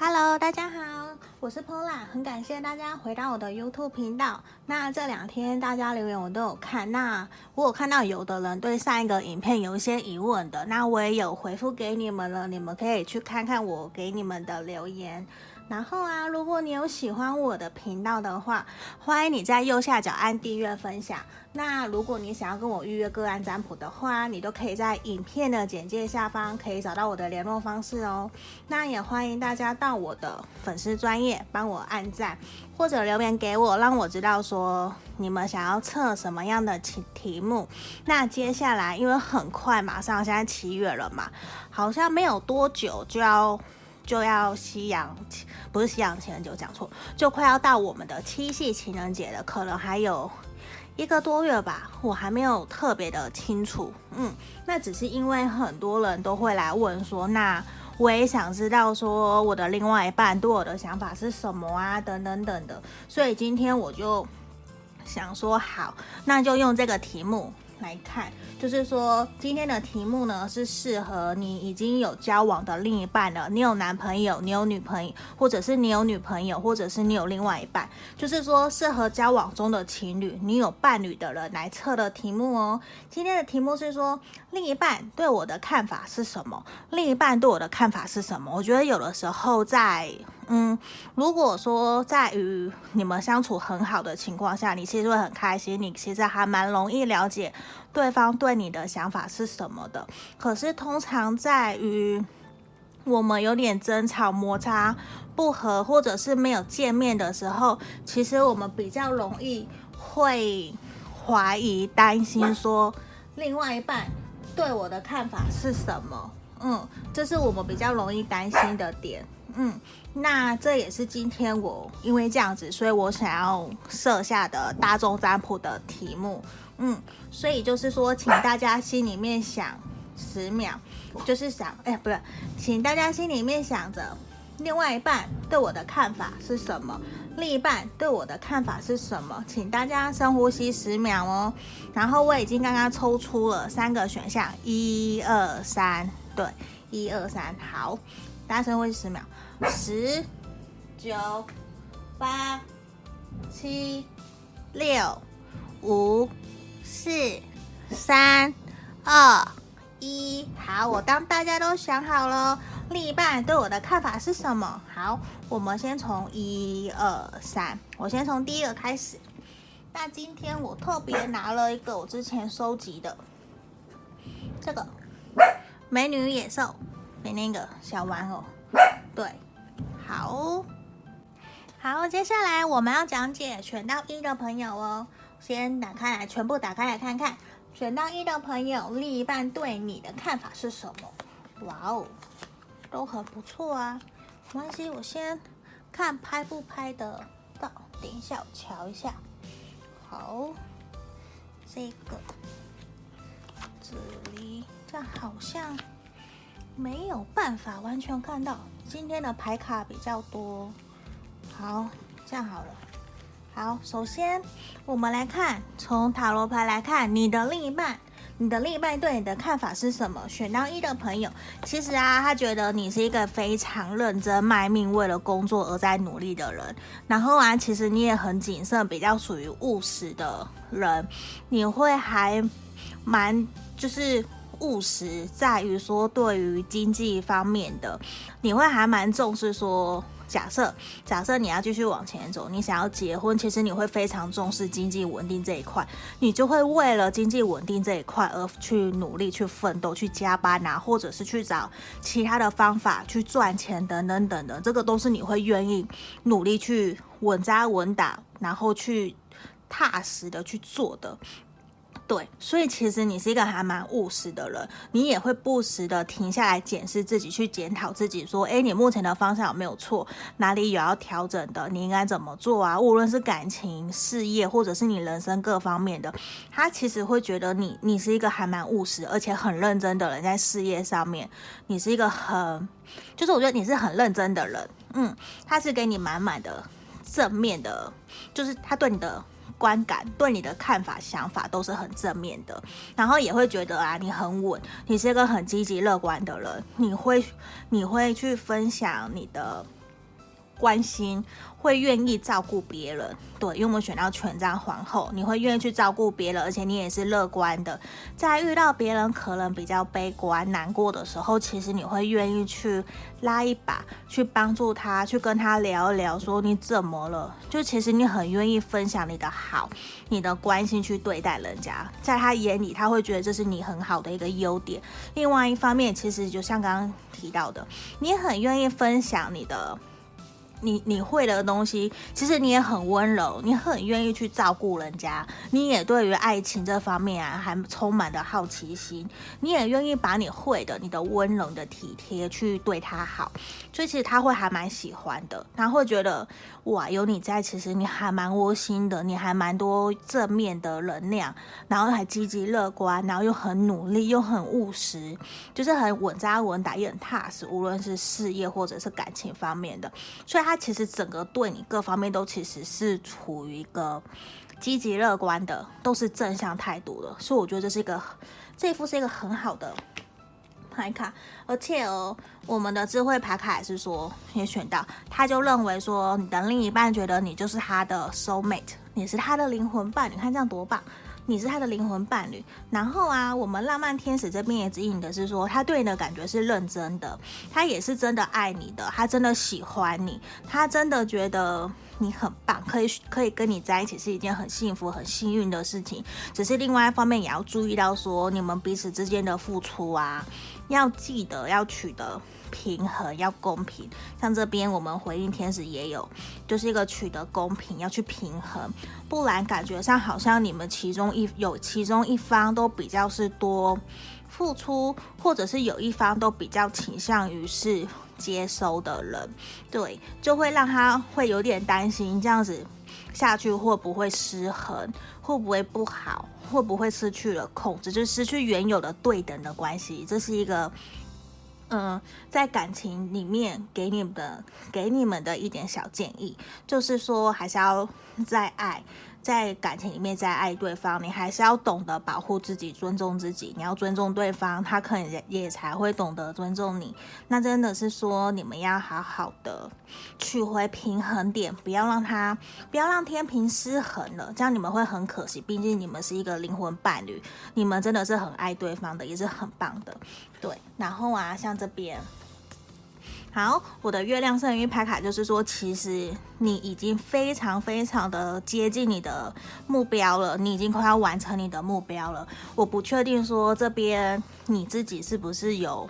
Hello，大家好，我是 Pola，很感谢大家回到我的 YouTube 频道。那这两天大家留言我都有看，那我有看到有的人对上一个影片有一些疑问的，那我也有回复给你们了，你们可以去看看我给你们的留言。然后啊，如果你有喜欢我的频道的话，欢迎你在右下角按订阅分享。那如果你想要跟我预约个案占卜的话，你都可以在影片的简介下方可以找到我的联络方式哦。那也欢迎大家到我的粉丝专页帮我按赞，或者留言给我，让我知道说你们想要测什么样的题题目。那接下来因为很快，马上现在七月了嘛，好像没有多久就要。就要夕阳，不是夕阳情人节，讲错，就快要到我们的七夕情人节了，可能还有一个多月吧，我还没有特别的清楚。嗯，那只是因为很多人都会来问说，那我也想知道说我的另外一半对我的想法是什么啊，等等等的，所以今天我就想说，好，那就用这个题目。来看，就是说今天的题目呢，是适合你已经有交往的另一半了。你有男朋友，你有女朋友，或者是你有女朋友，或者是你有另外一半，就是说适合交往中的情侣，你有伴侣的人来测的题目哦。今天的题目是说，另一半对我的看法是什么？另一半对我的看法是什么？我觉得有的时候在。嗯，如果说在与你们相处很好的情况下，你其实会很开心，你其实还蛮容易了解对方对你的想法是什么的。可是通常在于我们有点争吵、摩擦、不和，或者是没有见面的时候，其实我们比较容易会怀疑、担心，说另外一半对我的看法是什么。嗯，这是我们比较容易担心的点。嗯，那这也是今天我因为这样子，所以我想要设下的大众占卜的题目。嗯，所以就是说，请大家心里面想十秒，就是想，哎，不是，请大家心里面想着另外一半对我的看法是什么，另一半对我的看法是什么，请大家深呼吸十秒哦。然后我已经刚刚抽出了三个选项，一二三，对，一二三，好，大家深呼吸十秒。十、九、八、七、六、五、四、三、二、一。好，我当大家都想好了，另一半对我的看法是什么？好，我们先从一二三，我先从第一个开始。那今天我特别拿了一个我之前收集的这个美女野兽的那个小玩偶，对。好好，接下来我们要讲解选到一的朋友哦。先打开来，全部打开来看看，选到一的朋友，另一半对你的看法是什么？哇哦，都很不错啊。没关系，我先看拍不拍得到。等一下，我瞧一下。好，这个这里这好像没有办法完全看到。今天的牌卡比较多，好，这样好了。好，首先我们来看，从塔罗牌来看，你的另一半，你的另一半对你的看法是什么？选到一的朋友，其实啊，他觉得你是一个非常认真卖命，为了工作而在努力的人。然后啊，其实你也很谨慎，比较属于务实的人。你会还蛮就是。务实在于说，对于经济方面的，你会还蛮重视说，假设假设你要继续往前走，你想要结婚，其实你会非常重视经济稳定这一块，你就会为了经济稳定这一块而去努力、去奋斗、去加班啊，或者是去找其他的方法去赚钱等等等等，这个都是你会愿意努力去稳扎稳打，然后去踏实的去做的。对，所以其实你是一个还蛮务实的人，你也会不时的停下来检视自己，去检讨自己，说，诶，你目前的方向有没有错？哪里有要调整的？你应该怎么做啊？无论是感情、事业，或者是你人生各方面的，他其实会觉得你，你是一个还蛮务实，而且很认真的人，在事业上面，你是一个很，就是我觉得你是很认真的人，嗯，他是给你满满的正面的，就是他对你的。观感对你的看法、想法都是很正面的，然后也会觉得啊，你很稳，你是一个很积极乐观的人，你会你会去分享你的关心，会愿意照顾别人。对，因为我们选到权杖皇后，你会愿意去照顾别人，而且你也是乐观的。在遇到别人可能比较悲观、难过的时候，其实你会愿意去拉一把，去帮助他，去跟他聊一聊，说你怎么了？就其实你很愿意分享你的好，你的关心去对待人家，在他眼里，他会觉得这是你很好的一个优点。另外一方面，其实就像刚刚提到的，你很愿意分享你的。你你会的东西，其实你也很温柔，你很愿意去照顾人家，你也对于爱情这方面啊，还充满的好奇心，你也愿意把你会的、你的温柔的体贴去对他好，所以其实他会还蛮喜欢的，他会觉得哇，有你在，其实你还蛮窝心的，你还蛮多正面的能量，然后还积极乐观，然后又很努力，又很务实，就是很稳扎稳打，也很踏实，无论是事业或者是感情方面的，所以。他其实整个对你各方面都其实是处于一个积极乐观的，都是正向态度的，所以我觉得这是一个这一副是一个很好的牌卡，而且哦，我们的智慧牌卡也是说也选到，他就认为说你的另一半觉得你就是他的 soul mate，你是他的灵魂伴侣，你看这样多棒。你是他的灵魂伴侣，然后啊，我们浪漫天使这边也指引的是说，他对你的感觉是认真的，他也是真的爱你的，他真的喜欢你，他真的觉得你很棒，可以可以跟你在一起是一件很幸福、很幸运的事情。只是另外一方面也要注意到说，你们彼此之间的付出啊，要记得要取得。平衡要公平，像这边我们回应天使也有，就是一个取得公平，要去平衡，不然感觉上好像你们其中一有其中一方都比较是多付出，或者是有一方都比较倾向于是接收的人，对，就会让他会有点担心，这样子下去会不会失衡，会不会不好，会不会失去了控制，就失去原有的对等的关系，这是一个。嗯，在感情里面给你们的给你们的一点小建议，就是说还是要再爱。在感情里面，在爱对方，你还是要懂得保护自己，尊重自己。你要尊重对方，他可能也才会懂得尊重你。那真的是说，你们要好好的取回平衡点，不要让他，不要让天平失衡了，这样你们会很可惜。毕竟你们是一个灵魂伴侣，你们真的是很爱对方的，也是很棒的。对，然后啊，像这边。好，我的月亮圣域牌卡就是说，其实你已经非常非常的接近你的目标了，你已经快要完成你的目标了。我不确定说这边你自己是不是有。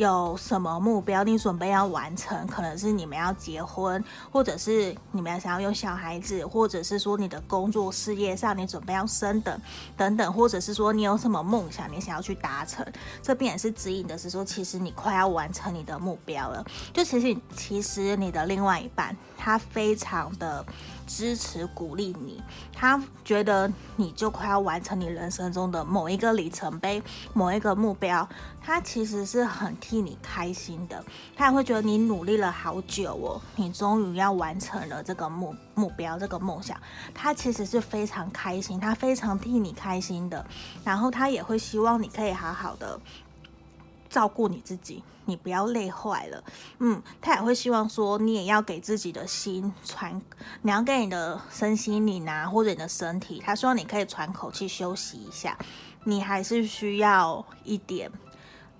有什么目标你准备要完成？可能是你们要结婚，或者是你们想要有小孩子，或者是说你的工作事业上你准备要升等等等，或者是说你有什么梦想你想要去达成。这边也是指引的是说，其实你快要完成你的目标了。就其实其实你的另外一半他非常的。支持鼓励你，他觉得你就快要完成你人生中的某一个里程碑、某一个目标，他其实是很替你开心的。他也会觉得你努力了好久哦，你终于要完成了这个目目标、这个梦想，他其实是非常开心，他非常替你开心的。然后他也会希望你可以好好的。照顾你自己，你不要累坏了。嗯，他也会希望说，你也要给自己的心喘，你要给你的身心灵啊，或者你的身体，他希望你可以喘口气休息一下，你还是需要一点。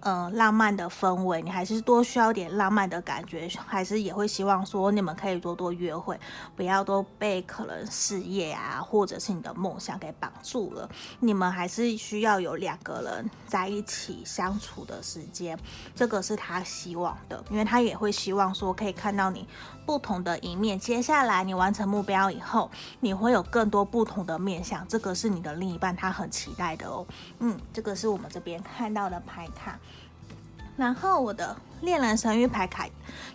呃，浪漫的氛围，你还是多需要点浪漫的感觉，还是也会希望说你们可以多多约会，不要都被可能事业啊，或者是你的梦想给绑住了。你们还是需要有两个人在一起相处的时间，这个是他希望的，因为他也会希望说可以看到你不同的一面。接下来你完成目标以后，你会有更多不同的面向，这个是你的另一半他很期待的哦。嗯，这个是我们这边看到的牌卡。然后我的恋人神諭牌卡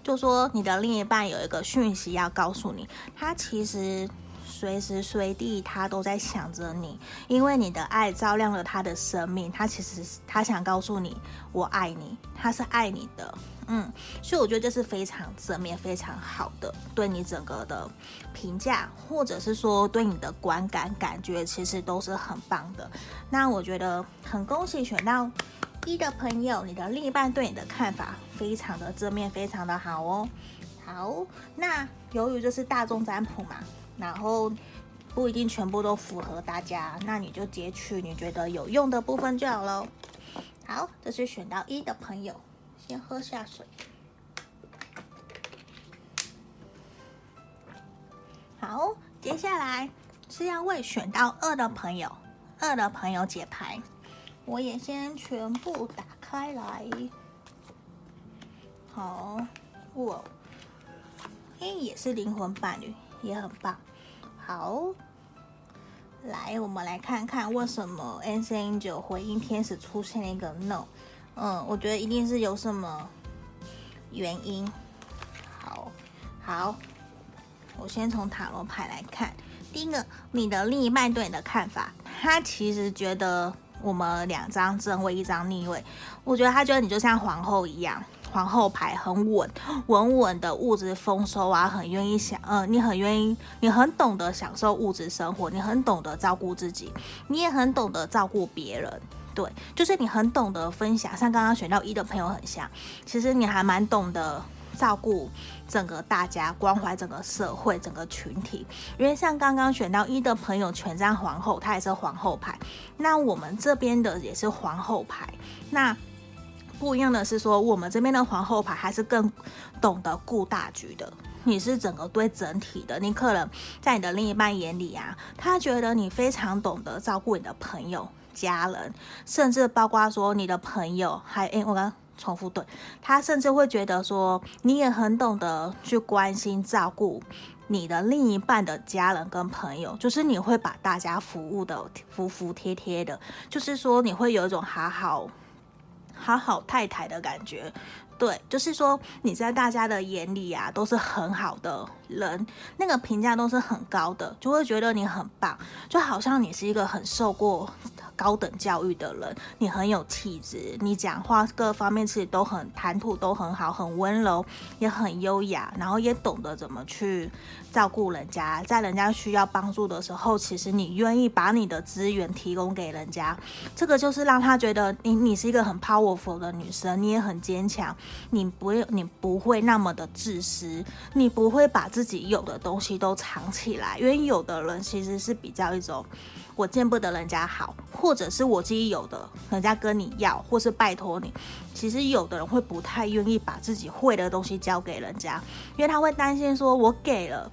就说，你的另一半有一个讯息要告诉你，他其实随时随地他都在想着你，因为你的爱照亮了他的生命，他其实他想告诉你，我爱你，他是爱你的，嗯，所以我觉得这是非常正面、非常好的对你整个的评价，或者是说对你的观感感觉，其实都是很棒的。那我觉得很恭喜选到。一的朋友，你的另一半对你的看法非常的正面，非常的好哦。好，那由于这是大众占卜嘛，然后不一定全部都符合大家，那你就截取你觉得有用的部分就好喽。好，这是选到一的朋友，先喝下水。好，接下来是要为选到二的朋友，二的朋友解牌。我也先全部打开来。好，我，嘿，也是灵魂伴侣，也很棒。好，来，我们来看看为什么 Angel 回应天使出现了一个 No。嗯，我觉得一定是有什么原因。好，好。我先从塔罗牌来看，第一个，你的另一半对你的看法，他其实觉得我们两张正位，一张逆位，我觉得他觉得你就像皇后一样，皇后牌很稳，稳稳的物质丰收啊，很愿意享，呃，你很愿意，你很懂得享受物质生活，你很懂得照顾自己，你也很懂得照顾别人，对，就是你很懂得分享，像刚刚选到一的朋友很像，其实你还蛮懂得。照顾整个大家，关怀整个社会，整个群体。因为像刚刚选到一的朋友，权杖皇后，她也是皇后牌。那我们这边的也是皇后牌。那不一样的是说，我们这边的皇后牌还是更懂得顾大局的。你是整个对整体的。你可能在你的另一半眼里啊，他觉得你非常懂得照顾你的朋友、家人，甚至包括说你的朋友还诶，我刚。重复对，他甚至会觉得说，你也很懂得去关心照顾你的另一半的家人跟朋友，就是你会把大家服务的服服帖帖的，就是说你会有一种好好好好太太的感觉。对，就是说你在大家的眼里啊，都是很好的人，那个评价都是很高的，就会觉得你很棒，就好像你是一个很受过。高等教育的人，你很有气质，你讲话各方面其实都很谈吐都很好，很温柔，也很优雅，然后也懂得怎么去照顾人家，在人家需要帮助的时候，其实你愿意把你的资源提供给人家，这个就是让他觉得你你是一个很 powerful 的女生，你也很坚强，你不会你不会那么的自私，你不会把自己有的东西都藏起来，因为有的人其实是比较一种。我见不得人家好，或者是我自己有的，人家跟你要，或是拜托你。其实有的人会不太愿意把自己会的东西交给人家，因为他会担心说，我给了，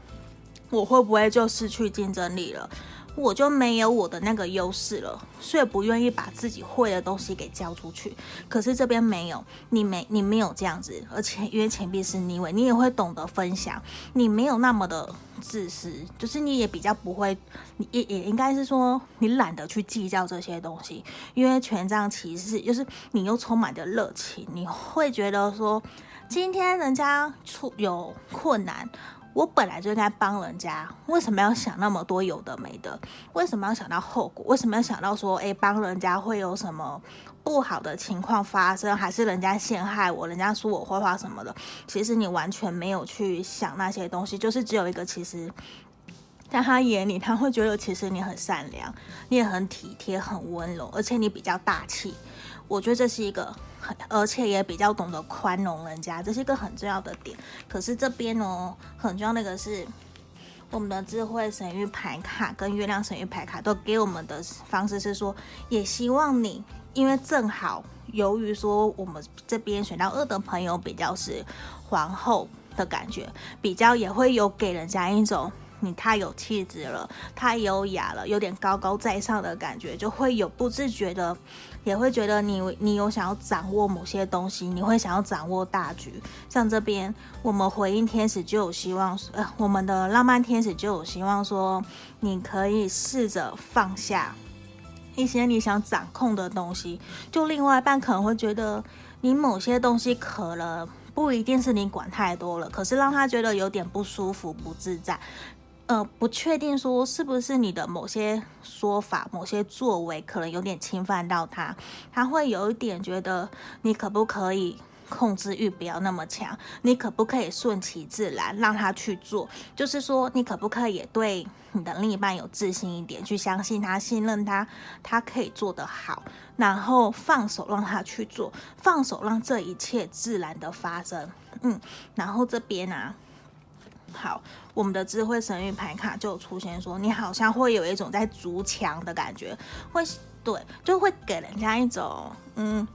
我会不会就失去竞争力了？我就没有我的那个优势了，所以不愿意把自己会的东西给交出去。可是这边没有，你没你没有这样子，而且因为钱币是逆位，你也会懂得分享，你没有那么的自私，就是你也比较不会，你也也应该是说你懒得去计较这些东西，因为权杖骑士就是你又充满着热情，你会觉得说今天人家出有困难。我本来就应该帮人家，为什么要想那么多有的没的？为什么要想到后果？为什么要想到说，诶，帮人家会有什么不好的情况发生？还是人家陷害我，人家说我坏话什么的？其实你完全没有去想那些东西，就是只有一个，其实在他眼里，他会觉得其实你很善良，你也很体贴，很温柔，而且你比较大气。我觉得这是一个很，而且也比较懂得宽容人家，这是一个很重要的点。可是这边哦，很重要那个是我们的智慧神域牌卡跟月亮神域牌卡都给我们的方式是说，也希望你，因为正好由于说我们这边选到二的朋友比较是皇后的感觉，比较也会有给人家一种。你太有气质了，太优雅了，有点高高在上的感觉，就会有不自觉的，也会觉得你你有想要掌握某些东西，你会想要掌握大局。像这边，我们回应天使就有希望，呃，我们的浪漫天使就有希望说，你可以试着放下一些你想掌控的东西。就另外一半可能会觉得，你某些东西可能不一定是你管太多了，可是让他觉得有点不舒服、不自在。呃，不确定说是不是你的某些说法、某些作为可能有点侵犯到他，他会有一点觉得你可不可以控制欲不要那么强？你可不可以顺其自然让他去做？就是说，你可不可以也对你的另一半有自信一点，去相信他、信任他，他可以做得好，然后放手让他去做，放手让这一切自然的发生。嗯，然后这边啊。好，我们的智慧神諭牌卡就出现说，你好像会有一种在筑墙的感觉，会对，就会给人家一种，嗯，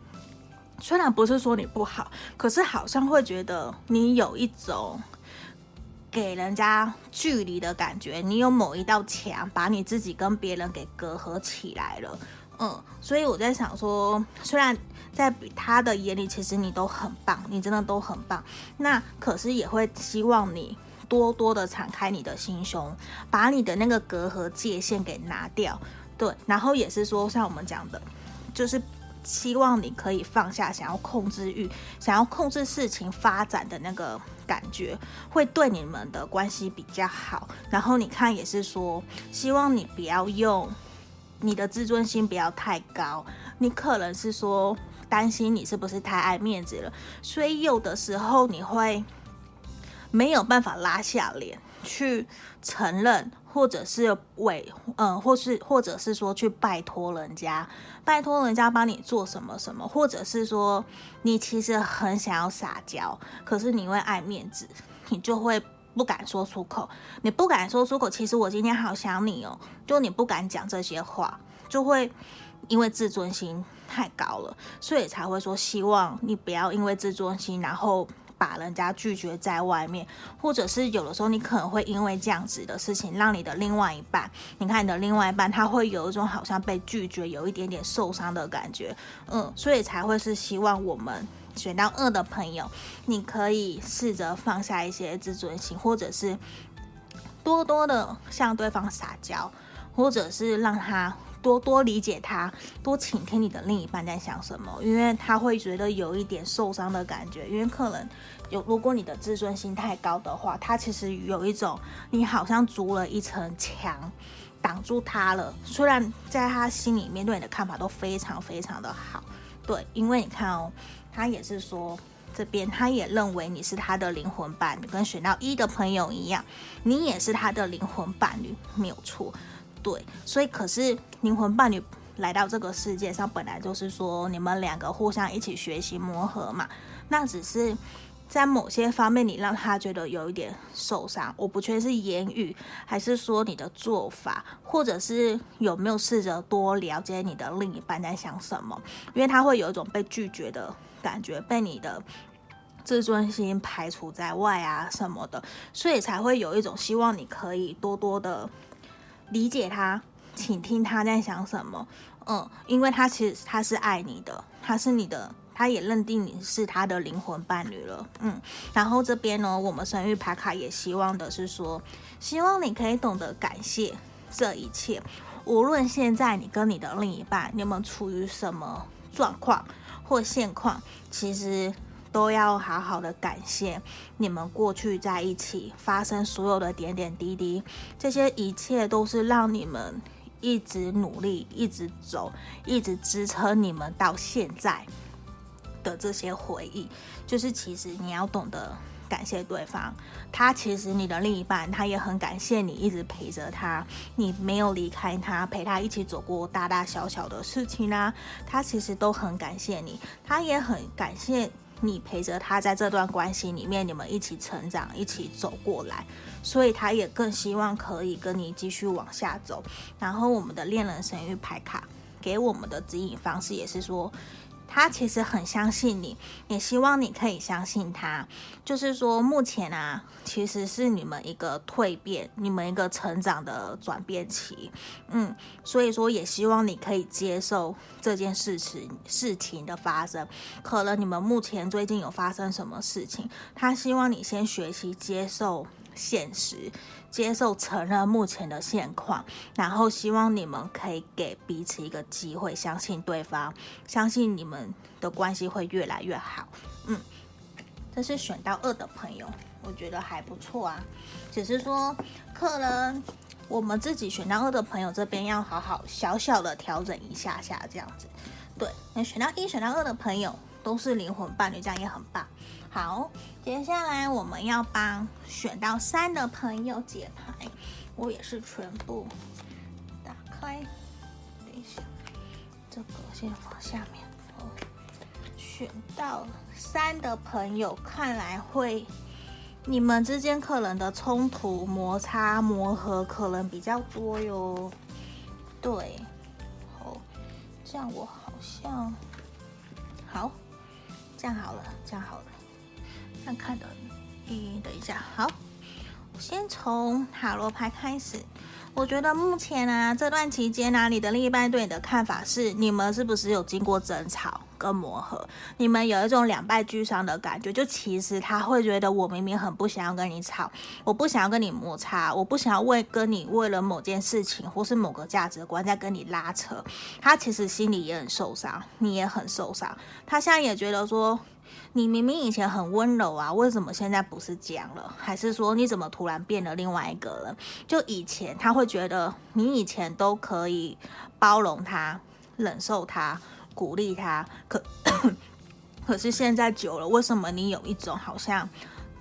虽然不是说你不好，可是好像会觉得你有一种给人家距离的感觉，你有某一道墙把你自己跟别人给隔阂起来了，嗯，所以我在想说，虽然在他的眼里，其实你都很棒，你真的都很棒，那可是也会希望你。多多的敞开你的心胸，把你的那个隔阂界限给拿掉，对，然后也是说，像我们讲的，就是希望你可以放下想要控制欲，想要控制事情发展的那个感觉，会对你们的关系比较好。然后你看，也是说，希望你不要用你的自尊心不要太高，你可能是说担心你是不是太爱面子了，所以有的时候你会。没有办法拉下脸去承认，或者是委，嗯，或是或者是说去拜托人家，拜托人家帮你做什么什么，或者是说你其实很想要撒娇，可是你因为爱面子，你就会不敢说出口。你不敢说出口，其实我今天好想你哦，就你不敢讲这些话，就会因为自尊心太高了，所以才会说希望你不要因为自尊心，然后。把人家拒绝在外面，或者是有的时候你可能会因为这样子的事情，让你的另外一半，你看你的另外一半，他会有一种好像被拒绝，有一点点受伤的感觉，嗯，所以才会是希望我们选到二的朋友，你可以试着放下一些自尊心，或者是多多的向对方撒娇，或者是让他。多多理解他，多倾听你的另一半在想什么，因为他会觉得有一点受伤的感觉。因为可能有，如果你的自尊心太高的话，他其实有一种你好像筑了一层墙，挡住他了。虽然在他心里面对你的看法都非常非常的好，对，因为你看哦，他也是说这边他也认为你是他的灵魂伴侣，跟选到一的朋友一样，你也是他的灵魂伴侣，没有错。对，所以可是灵魂伴侣来到这个世界上，本来就是说你们两个互相一起学习磨合嘛。那只是在某些方面，你让他觉得有一点受伤。我不确定是言语，还是说你的做法，或者是有没有试着多了解你的另一半在想什么？因为他会有一种被拒绝的感觉，被你的自尊心排除在外啊什么的，所以才会有一种希望你可以多多的。理解他，倾听他在想什么，嗯，因为他其实他是爱你的，他是你的，他也认定你是他的灵魂伴侣了，嗯。然后这边呢，我们神諭牌卡也希望的是说，希望你可以懂得感谢这一切，无论现在你跟你的另一半你们处于什么状况或现况，其实。都要好好的感谢你们过去在一起发生所有的点点滴滴，这些一切都是让你们一直努力、一直走、一直支撑你们到现在的这些回忆。就是其实你要懂得感谢对方，他其实你的另一半他也很感谢你一直陪着他，你没有离开他，陪他一起走过大大小小的事情啊，他其实都很感谢你，他也很感谢。你陪着他在这段关系里面，你们一起成长，一起走过来，所以他也更希望可以跟你继续往下走。然后我们的恋人神諭牌卡给我们的指引方式也是说。他其实很相信你，也希望你可以相信他。就是说，目前啊，其实是你们一个蜕变，你们一个成长的转变期。嗯，所以说，也希望你可以接受这件事情事情的发生。可能你们目前最近有发生什么事情，他希望你先学习接受现实。接受承认目前的现况，然后希望你们可以给彼此一个机会，相信对方，相信你们的关系会越来越好。嗯，这是选到二的朋友，我觉得还不错啊。只是说，可能我们自己选到二的朋友这边要好好小小的调整一下下这样子。对，那选到一、选到二的朋友。都是灵魂伴侣，这样也很棒。好，接下来我们要帮选到三的朋友解牌，我也是全部打开。等一下，这个先放下面。哦，选到三的朋友，看来会你们之间可能的冲突、摩擦、磨合可能比较多哟。对，好，这样我好像好，这样好了，这样好了。看看的，嗯，等一下，好，先从塔罗牌开始。我觉得目前啊，这段期间呢、你的另一半对你的看法是，你们是不是有经过争吵跟磨合？你们有一种两败俱伤的感觉。就其实他会觉得，我明明很不想要跟你吵，我不想要跟你摩擦，我不想要为跟你为了某件事情或是某个价值观在跟你拉扯。他其实心里也很受伤，你也很受伤。他现在也觉得说。你明明以前很温柔啊，为什么现在不是这样了？还是说你怎么突然变了另外一个人？就以前他会觉得你以前都可以包容他、忍受他、鼓励他，可 可是现在久了，为什么你有一种好像？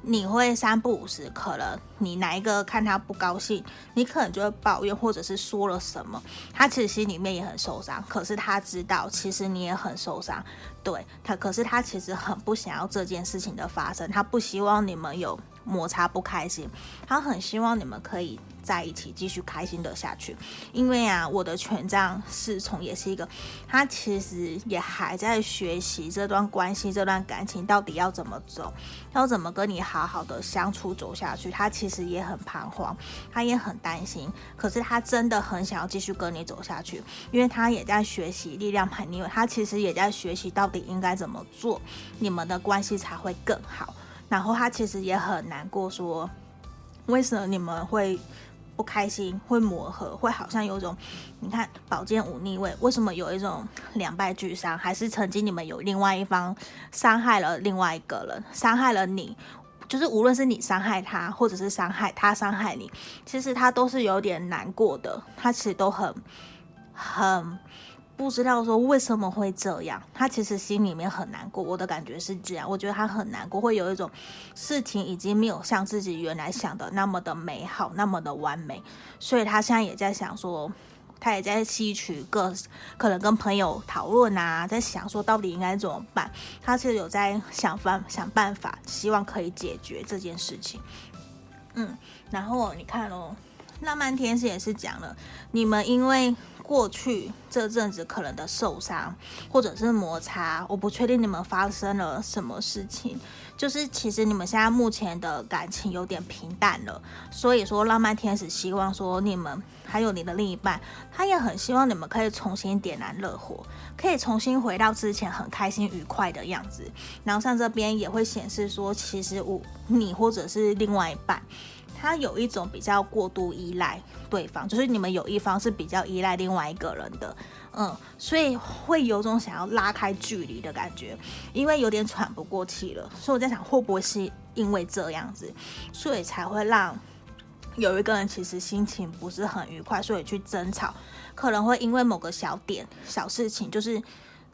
你会三不五时，可能你哪一个看他不高兴，你可能就会抱怨，或者是说了什么，他其实心里面也很受伤。可是他知道，其实你也很受伤，对他，可是他其实很不想要这件事情的发生，他不希望你们有摩擦不开心，他很希望你们可以。在一起继续开心的下去，因为啊，我的权杖侍从也是一个，他其实也还在学习这段关系、这段感情到底要怎么走，要怎么跟你好好的相处走下去。他其实也很彷徨，他也很担心，可是他真的很想要继续跟你走下去，因为他也在学习力量牌，因为他其实也在学习到底应该怎么做，你们的关系才会更好。然后他其实也很难过，说为什么你们会。不开心会磨合，会好像有种，你看宝剑五逆位，为什么有一种两败俱伤？还是曾经你们有另外一方伤害了另外一个人，伤害了你，就是无论是你伤害他，或者是伤害他伤害你，其实他都是有点难过的，他其实都很很。不知道说为什么会这样，他其实心里面很难过。我的感觉是这样，我觉得他很难过，会有一种事情已经没有像自己原来想的那么的美好，那么的完美。所以他现在也在想说，他也在吸取各可能跟朋友讨论啊，在想说到底应该怎么办。他是有在想方想办法，希望可以解决这件事情。嗯，然后你看哦，浪漫天使也是讲了，你们因为。过去这阵子可能的受伤或者是摩擦，我不确定你们发生了什么事情。就是其实你们现在目前的感情有点平淡了，所以说浪漫天使希望说你们还有你的另一半，他也很希望你们可以重新点燃热火，可以重新回到之前很开心愉快的样子。然后像这边也会显示说，其实我你或者是另外一半。他有一种比较过度依赖对方，就是你们有一方是比较依赖另外一个人的，嗯，所以会有种想要拉开距离的感觉，因为有点喘不过气了。所以我在想，会不会是因为这样子，所以才会让有一个人其实心情不是很愉快，所以去争吵，可能会因为某个小点、小事情，就是。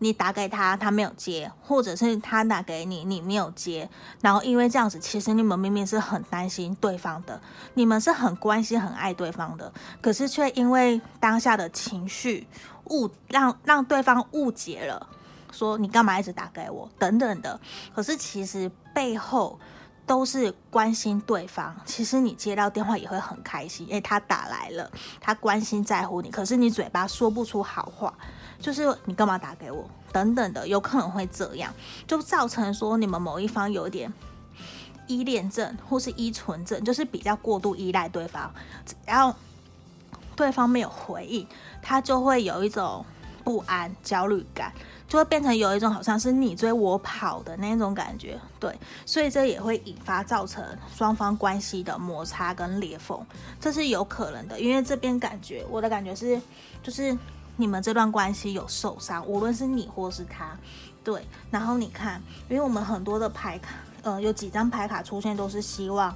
你打给他，他没有接，或者是他打给你，你没有接，然后因为这样子，其实你们明明是很担心对方的，你们是很关心、很爱对方的，可是却因为当下的情绪误让让对方误解了，说你干嘛一直打给我等等的，可是其实背后都是关心对方。其实你接到电话也会很开心，因为他打来了，他关心在乎你，可是你嘴巴说不出好话。就是你干嘛打给我等等的，有可能会这样，就造成说你们某一方有点依恋症或是依存症，就是比较过度依赖对方，只要对方没有回应，他就会有一种不安、焦虑感，就会变成有一种好像是你追我跑的那种感觉。对，所以这也会引发造成双方关系的摩擦跟裂缝，这是有可能的。因为这边感觉我的感觉是，就是。你们这段关系有受伤，无论是你或是他，对。然后你看，因为我们很多的牌卡，呃，有几张牌卡出现都是希望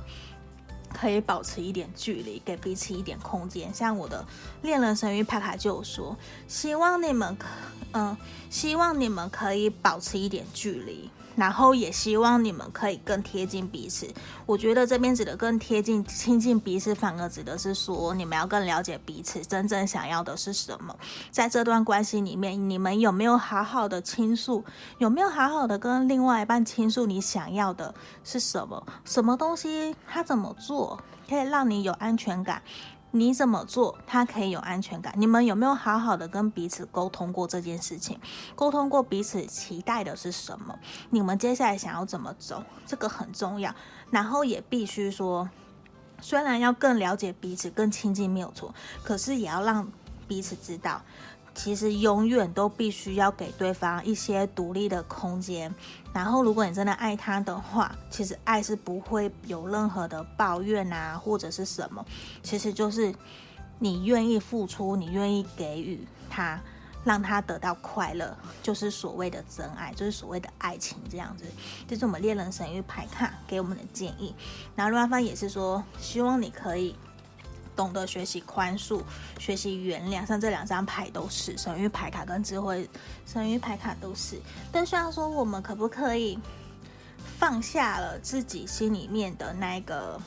可以保持一点距离，给彼此一点空间。像我的恋人神諭牌卡就有说，希望你们可，嗯、希望你们可以保持一点距离。然后也希望你们可以更贴近彼此。我觉得这边指的更贴近、亲近彼此，反而指的是说你们要更了解彼此真正想要的是什么。在这段关系里面，你们有没有好好的倾诉？有没有好好的跟另外一半倾诉你想要的是什么？什么东西？他怎么做可以让你有安全感？你怎么做，他可以有安全感？你们有没有好好的跟彼此沟通过这件事情？沟通过彼此期待的是什么？你们接下来想要怎么走？这个很重要。然后也必须说，虽然要更了解彼此、更亲近没有错，可是也要让彼此知道。其实永远都必须要给对方一些独立的空间。然后，如果你真的爱他的话，其实爱是不会有任何的抱怨啊，或者是什么。其实就是你愿意付出，你愿意给予他，让他得到快乐，就是所谓的真爱，就是所谓的爱情这样子。这是我们恋人神域牌卡给我们的建议。然后另外一方也是说，希望你可以。懂得学习宽恕，学习原谅，像这两张牌都是神諭牌卡跟智慧神諭牌卡都是。但虽然说，我们可不可以放下了自己心里面的那个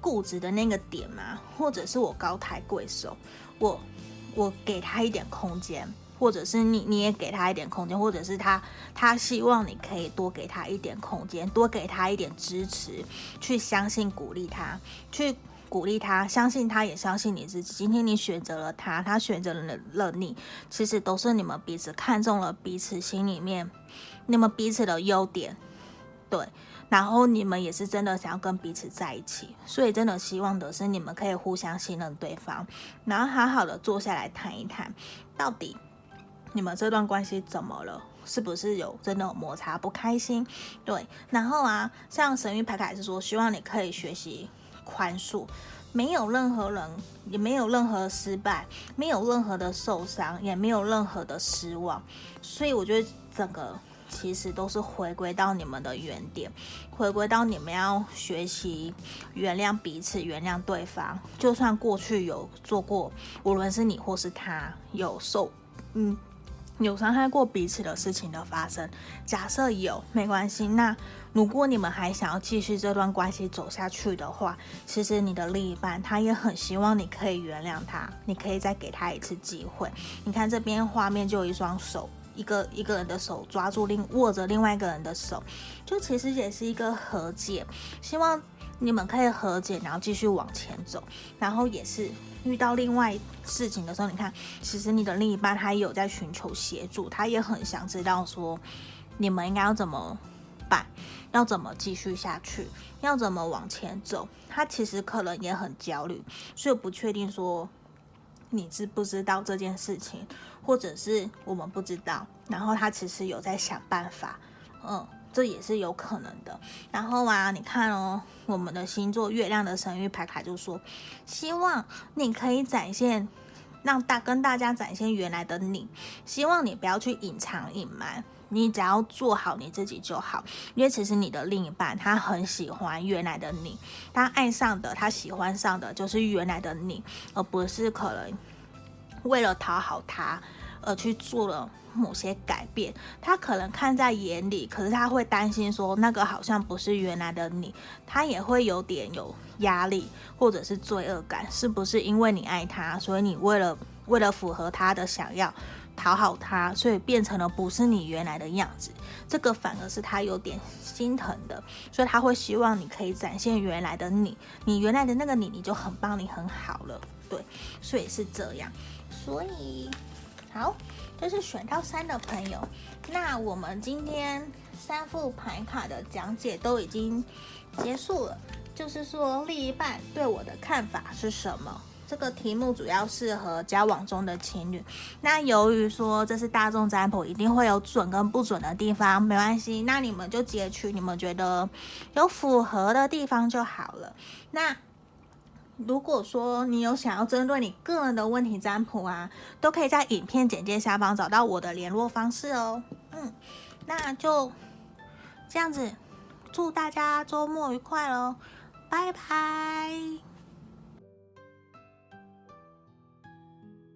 固执的那个点吗？或者是我高抬贵手，我我给他一点空间，或者是你你也给他一点空间，或者是他他希望你可以多给他一点空间，多给他一点支持，去相信鼓励他，去。鼓励他，相信他，也相信你自己。今天你选择了他，他选择了了你，其实都是你们彼此看中了彼此心里面，你们彼此的优点，对。然后你们也是真的想要跟彼此在一起，所以真的希望的是你们可以互相信任对方，然后好好的坐下来谈一谈，到底你们这段关系怎么了？是不是有真的有摩擦不开心？对。然后啊，像神諭牌卡是说，希望你可以学习。宽恕，没有任何人，也没有任何失败，没有任何的受伤，也没有任何的失望。所以我觉得整个其实都是回归到你们的原点，回归到你们要学习原谅彼此，原谅对方。就算过去有做过，无论是你或是他有受，嗯。有伤害过彼此的事情的发生，假设有没关系。那如果你们还想要继续这段关系走下去的话，其实你的另一半他也很希望你可以原谅他，你可以再给他一次机会。你看这边画面就有一双手，一个一个人的手抓住另握着另外一个人的手，就其实也是一个和解，希望你们可以和解，然后继续往前走，然后也是。遇到另外事情的时候，你看，其实你的另一半他也有在寻求协助，他也很想知道说，你们应该要怎么办，要怎么继续下去，要怎么往前走。他其实可能也很焦虑，所以不确定说你知不知道这件事情，或者是我们不知道。然后他其实有在想办法，嗯。这也是有可能的。然后啊，你看哦，我们的星座月亮的神域牌卡就说，希望你可以展现，让大跟大家展现原来的你。希望你不要去隐藏隐瞒，你只要做好你自己就好。因为其实你的另一半他很喜欢原来的你，他爱上的，他喜欢上的就是原来的你，而不是可能为了讨好他而去做了。某些改变，他可能看在眼里，可是他会担心说那个好像不是原来的你，他也会有点有压力或者是罪恶感，是不是因为你爱他，所以你为了为了符合他的想要讨好他，所以变成了不是你原来的样子？这个反而是他有点心疼的，所以他会希望你可以展现原来的你，你原来的那个你，你就很棒，你很好了，对，所以是这样，所以好。就是选到三的朋友，那我们今天三副牌卡的讲解都已经结束了。就是说，另一半对我的看法是什么？这个题目主要适合交往中的情侣。那由于说这是大众占卜，一定会有准跟不准的地方，没关系，那你们就截取你们觉得有符合的地方就好了。那。如果说你有想要针对你个人的问题占卜啊，都可以在影片简介下方找到我的联络方式哦。嗯，那就这样子，祝大家周末愉快喽，拜拜。